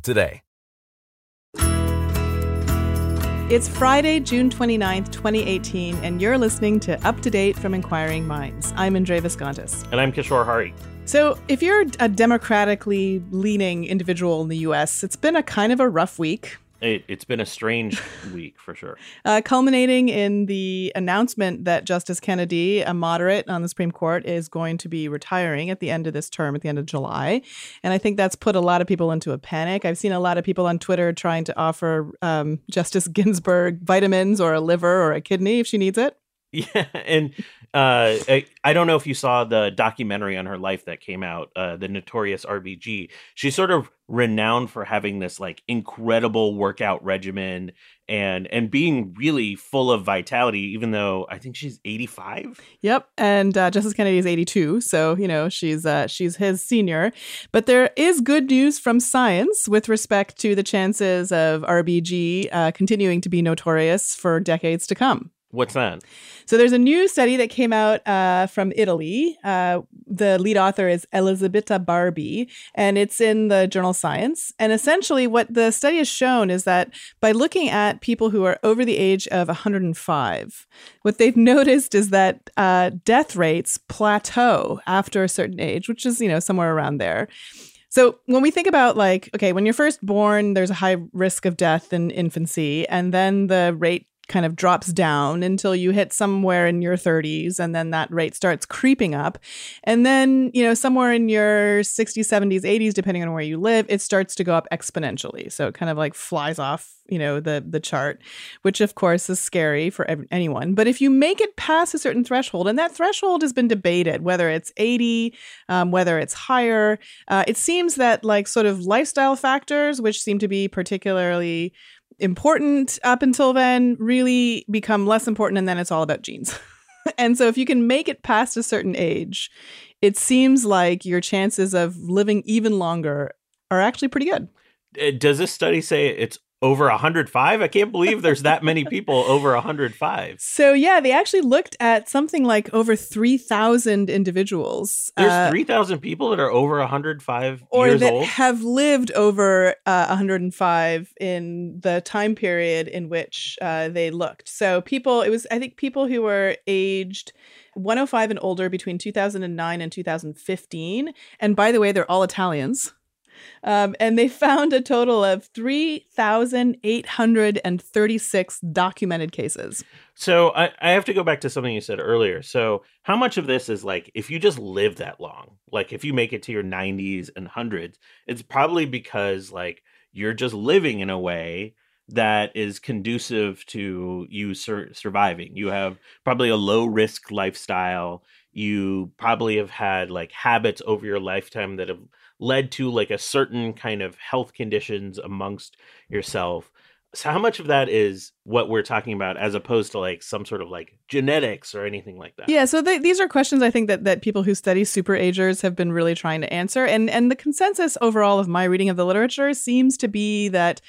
today. It's Friday, June 29th, 2018, and you're listening to Up to Date from Inquiring Minds. I'm Indre Viskontas. And I'm Kishore Hari. So, if you're a democratically leaning individual in the US, it's been a kind of a rough week. It, has been a strange week for sure. Uh, culminating in the announcement that Justice Kennedy, a moderate on the Supreme Court, is going to be retiring at the end of this term, at the end of July. And I think that's put a lot of people into a panic. I've seen a lot of people on Twitter trying to offer um, Justice Ginsburg vitamins or a liver or a kidney if she needs it. Yeah, and uh, I, I, don't know if you saw the documentary on her life that came out, uh, the Notorious RBG. She sort of renowned for having this like incredible workout regimen and and being really full of vitality. Even though I think she's eighty five. Yep, and uh, Justice Kennedy is eighty two, so you know she's uh, she's his senior. But there is good news from science with respect to the chances of RBG uh, continuing to be notorious for decades to come. What's that? So there's a new study that came out uh, from Italy. Uh, the lead author is Elisabetta Barbi, and it's in the journal Science. And essentially, what the study has shown is that by looking at people who are over the age of 105, what they've noticed is that uh, death rates plateau after a certain age, which is you know somewhere around there. So when we think about like, okay, when you're first born, there's a high risk of death in infancy, and then the rate kind of drops down until you hit somewhere in your 30s and then that rate starts creeping up. And then you know somewhere in your 60s 70s 80s depending on where you live it starts to go up exponentially. So it kind of like flies off you know the the chart which of course is scary for anyone. But if you make it past a certain threshold and that threshold has been debated whether it's 80 um, whether it's higher uh, it seems that like sort of lifestyle factors which seem to be particularly important up until then really become less important and then it's all about genes. and so if you can make it past a certain age, it seems like your chances of living even longer are actually pretty good. Uh, does this study say it's over 105 i can't believe there's that many people over 105 so yeah they actually looked at something like over 3000 individuals there's uh, 3000 people that are over 105 or that old? have lived over uh, 105 in the time period in which uh, they looked. So people it was i think people who were aged 105 and older between 2009 and 2015 and by the way they're all italians um, and they found a total of 3,836 documented cases. So I, I have to go back to something you said earlier. So, how much of this is like if you just live that long, like if you make it to your 90s and hundreds, it's probably because like you're just living in a way that is conducive to you sur- surviving. You have probably a low risk lifestyle. You probably have had like habits over your lifetime that have led to like a certain kind of health conditions amongst yourself. So how much of that is what we're talking about as opposed to like some sort of like genetics or anything like that? Yeah so these are questions i think that, that people who study super agers have been really trying to answer and and the consensus overall of my reading of the literature seems to be that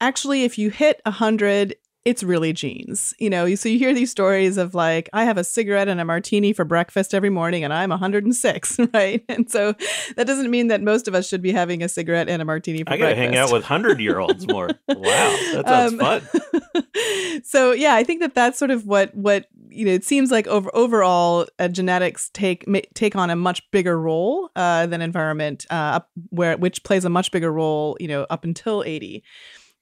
actually if you hit 100 it's really genes. You know, so you hear these stories of like, I have a cigarette and a martini for breakfast every morning and I'm 106, right? And so that doesn't mean that most of us should be having a cigarette and a martini for breakfast. I gotta breakfast. hang out with 100 year olds more. wow, that sounds um, fun. so yeah, I think that that's sort of what, what you know, it seems like over overall, uh, genetics take take on a much bigger role uh, than environment, uh, up where which plays a much bigger role, you know, up until eighty.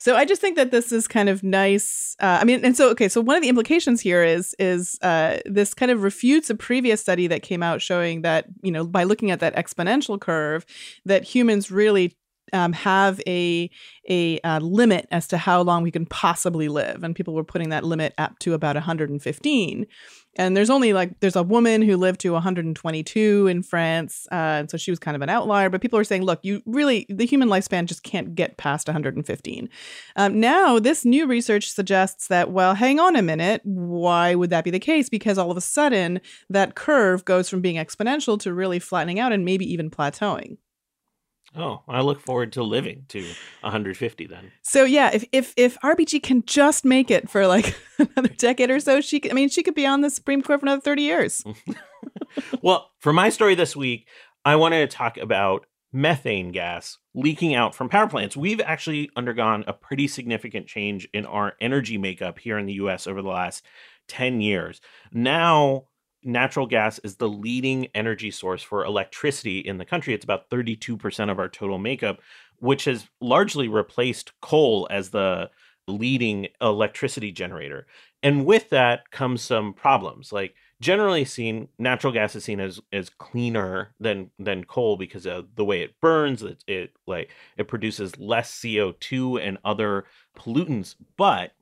So I just think that this is kind of nice. Uh, I mean, and so okay, so one of the implications here is is uh, this kind of refutes a previous study that came out showing that you know by looking at that exponential curve, that humans really um, have a a uh, limit as to how long we can possibly live, and people were putting that limit up to about 115. And there's only like there's a woman who lived to 122 in France, uh, and so she was kind of an outlier. But people are saying, look, you really the human lifespan just can't get past 115. Um, now this new research suggests that well, hang on a minute, why would that be the case? Because all of a sudden that curve goes from being exponential to really flattening out and maybe even plateauing. Oh, I look forward to living to 150 then. So yeah, if if if RBG can just make it for like another decade or so, she could, I mean, she could be on the Supreme Court for another 30 years. well, for my story this week, I wanted to talk about methane gas leaking out from power plants. We've actually undergone a pretty significant change in our energy makeup here in the US over the last 10 years. Now, natural gas is the leading energy source for electricity in the country. It's about 32% of our total makeup, which has largely replaced coal as the leading electricity generator. And with that comes some problems. Like generally seen natural gas is seen as as cleaner than than coal because of the way it burns, it, it like it produces less CO2 and other pollutants. But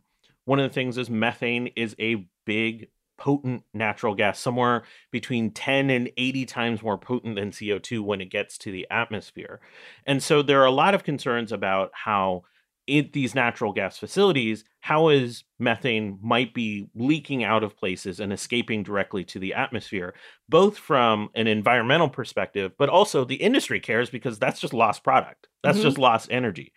one of the things is methane is a big potent natural gas, somewhere between 10 and 80 times more potent than CO2 when it gets to the atmosphere. And so there are a lot of concerns about how in these natural gas facilities, how is methane might be leaking out of places and escaping directly to the atmosphere, both from an environmental perspective, but also the industry cares because that's just lost product. That's mm-hmm. just lost energy.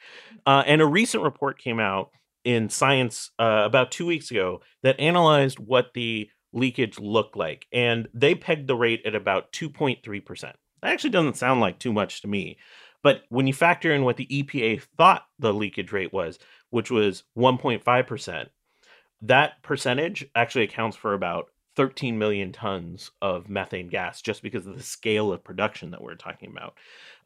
Uh, and a recent report came out in Science uh, about two weeks ago that analyzed what the leakage looked like, and they pegged the rate at about 2.3%. That actually doesn't sound like too much to me. But when you factor in what the EPA thought the leakage rate was, which was 1.5%, that percentage actually accounts for about 13 million tons of methane gas just because of the scale of production that we're talking about.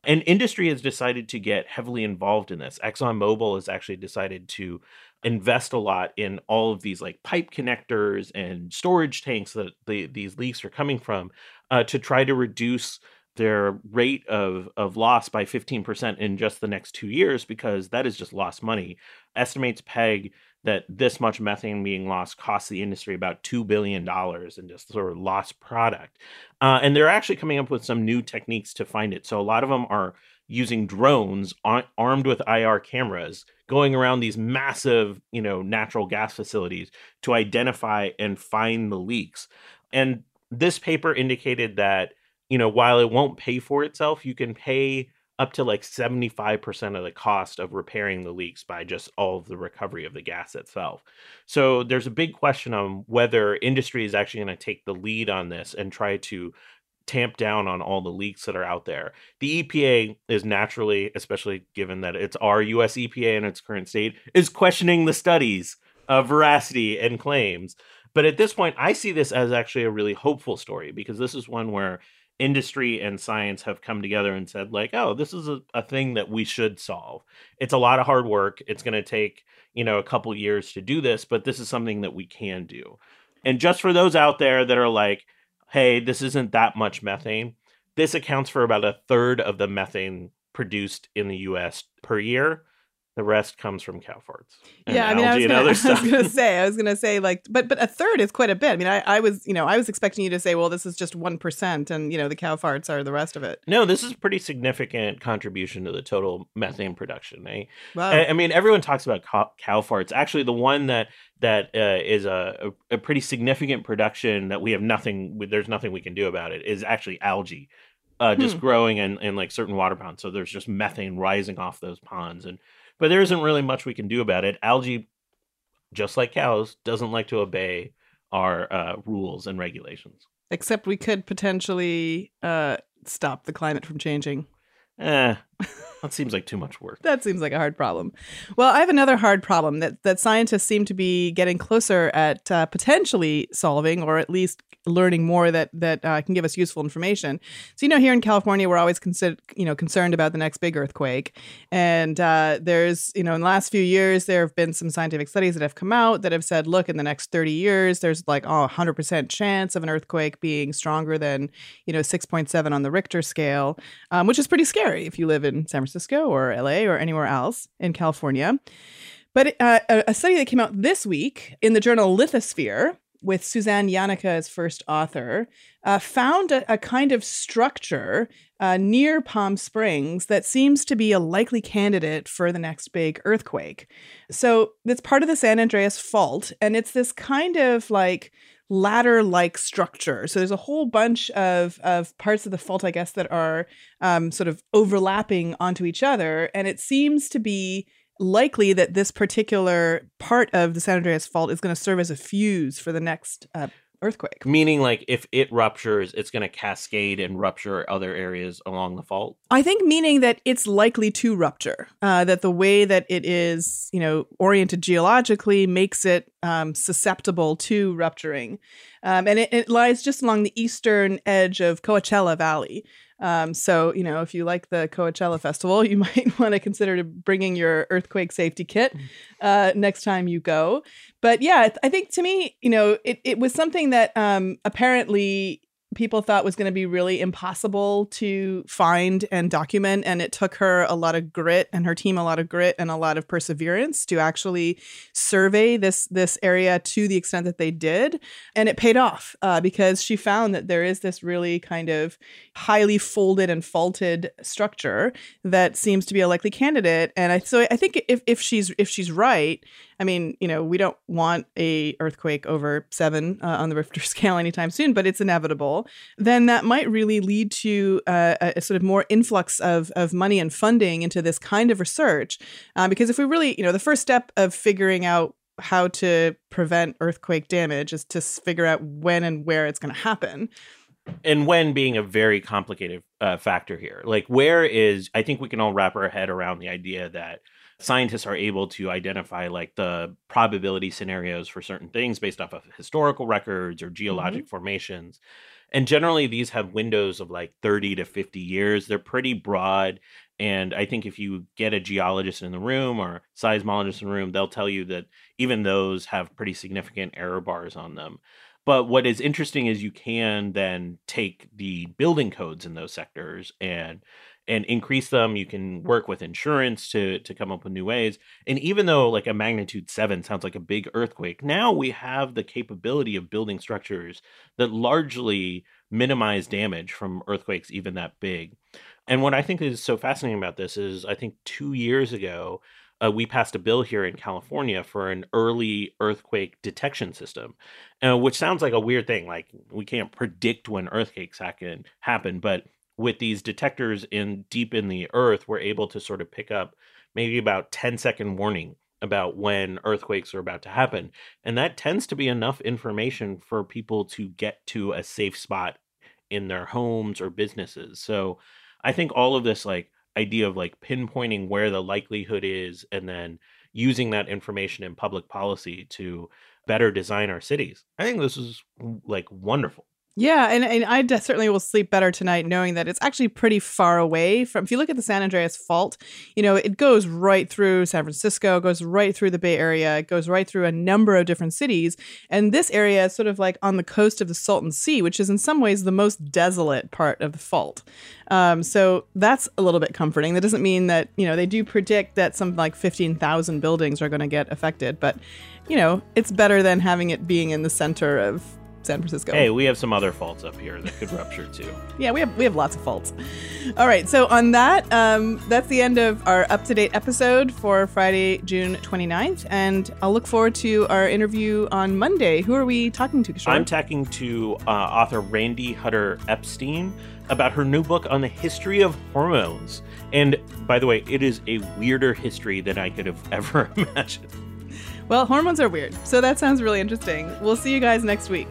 And industry has decided to get heavily involved in this. ExxonMobil has actually decided to invest a lot in all of these like pipe connectors and storage tanks that the, these leaks are coming from uh, to try to reduce their rate of, of loss by 15% in just the next two years because that is just lost money. Estimates peg that this much methane being lost costs the industry about $2 billion in just sort of lost product. Uh, and they're actually coming up with some new techniques to find it. So a lot of them are using drones ar- armed with IR cameras going around these massive, you know, natural gas facilities to identify and find the leaks. And this paper indicated that, you know, while it won't pay for itself, you can pay up to like 75% of the cost of repairing the leaks by just all of the recovery of the gas itself. So there's a big question on whether industry is actually going to take the lead on this and try to tamp down on all the leaks that are out there. The EPA is naturally, especially given that it's our US EPA in its current state, is questioning the studies of veracity and claims. But at this point, I see this as actually a really hopeful story because this is one where industry and science have come together and said like oh this is a, a thing that we should solve. It's a lot of hard work. It's going to take you know a couple years to do this but this is something that we can do. And just for those out there that are like hey this isn't that much methane this accounts for about a third of the methane produced in the us per year the rest comes from cow farts. Yeah, I mean, I was, gonna, I was gonna, say, I was gonna say, like, but but a third is quite a bit. I mean, I, I was, you know, I was expecting you to say, well, this is just one percent, and you know, the cow farts are the rest of it. No, this is a pretty significant contribution to the total methane production. Eh? Wow. I, I mean, everyone talks about cow, cow farts. Actually, the one that that uh, is a, a, a pretty significant production that we have nothing. There's nothing we can do about it. Is actually algae. Uh, just hmm. growing in, in like certain water ponds. So there's just methane rising off those ponds. And but there isn't really much we can do about it. Algae, just like cows, doesn't like to obey our uh, rules and regulations. Except we could potentially uh, stop the climate from changing. Eh, that seems like too much work. that seems like a hard problem. Well, I have another hard problem that that scientists seem to be getting closer at uh, potentially solving, or at least learning more that that uh, can give us useful information. So, you know, here in California, we're always consider, you know concerned about the next big earthquake, and uh, there's you know in the last few years there have been some scientific studies that have come out that have said, look, in the next 30 years, there's like oh, 100% chance of an earthquake being stronger than you know 6.7 on the Richter scale, um, which is pretty scary if you live in San Francisco or LA or anywhere else in California. But uh, a study that came out this week in the journal Lithosphere with Susanne Janecke as first author, uh, found a, a, kind of structure uh, near Palm Springs that seems to be a likely candidate for the next big earthquake. So it's part of the San Andreas Fault, and it's this kind of like ladder like structure. So there's a whole bunch of, of parts of the fault, I guess, that are um, sort of overlapping onto each other. And it seems to be likely that this particular part of the San Andreas Fault is going to serve as a fuse for the next uh, earthquake. Meaning, like, if it ruptures, it's going to cascade and rupture other areas along the fault? I think meaning that it's likely to rupture, uh, that the way that it is, you know, oriented geologically makes it um, susceptible to rupturing. Um, and it, it lies just along the eastern edge of Coachella Valley. Um, so, you know, if you like the Coachella Festival, you might want to consider bringing your earthquake safety kit mm. uh, next time you go. But yeah, I think to me, you know, it, it was something that um, apparently people thought was going to be really impossible to find and document. And it took her a lot of grit and her team a lot of grit and a lot of perseverance to actually survey this this area to the extent that they did. And it paid off uh, because she found that there is this really kind of highly folded and faulted structure that seems to be a likely candidate. And I so I think if if she's if she's right, I mean, you know, we don't want a earthquake over seven uh, on the Richter scale anytime soon, but it's inevitable. Then that might really lead to uh, a, sort of more influx of of money and funding into this kind of research, uh, because if we really, you know, the first step of figuring out how to prevent earthquake damage is to figure out when and where it's going to happen and when being a very complicated uh, factor here like where is i think we can all wrap our head around the idea that scientists are able to identify like the probability scenarios for certain things based off of historical records or geologic mm-hmm. formations. And generally, these have windows of like 30 to 50 years. They're pretty broad. And I think if you get a geologist in the room or seismologist in the room, they'll tell you that even those have pretty significant error bars on them. But what is interesting is you can then take the building codes in those sectors and and increase them. You can work with insurance to to come up with new ways. And even though like a magnitude 7 sounds like a big earthquake, now we have the capability of building structures that largely minimize damage from earthquakes even that big. And what I think is so fascinating about this is I think 2 years ago uh, we passed a bill here in California for an early earthquake detection system, uh, which sounds like a weird thing. Like we can't predict when earthquakes can happen, but with these detectors in deep in the earth, we're able to sort of pick up maybe about 10 second warning about when earthquakes are about to happen. And that tends to be enough information for people to get to a safe spot in their homes or businesses. So I think all of this like idea of like pinpointing where the likelihood is and then using that information in public policy to better design our cities. I think this is like wonderful. Yeah, and, and I certainly will sleep better tonight knowing that it's actually pretty far away from. If you look at the San Andreas Fault, you know it goes right through San Francisco, goes right through the Bay Area, it goes right through a number of different cities, and this area is sort of like on the coast of the Salton Sea, which is in some ways the most desolate part of the fault. Um, so that's a little bit comforting. That doesn't mean that you know they do predict that something like fifteen thousand buildings are going to get affected, but you know it's better than having it being in the center of San Francisco. Hey, we have some other faults up here that could rupture too. Yeah, we have we have lots of faults. All right, so on that, um, that's the end of our up to date episode for Friday, June 29th, and I'll look forward to our interview on Monday. Who are we talking to? Kishore? I'm talking to uh, author Randi Hutter Epstein about her new book on the history of hormones. And by the way, it is a weirder history than I could have ever imagined. Well, hormones are weird, so that sounds really interesting. We'll see you guys next week.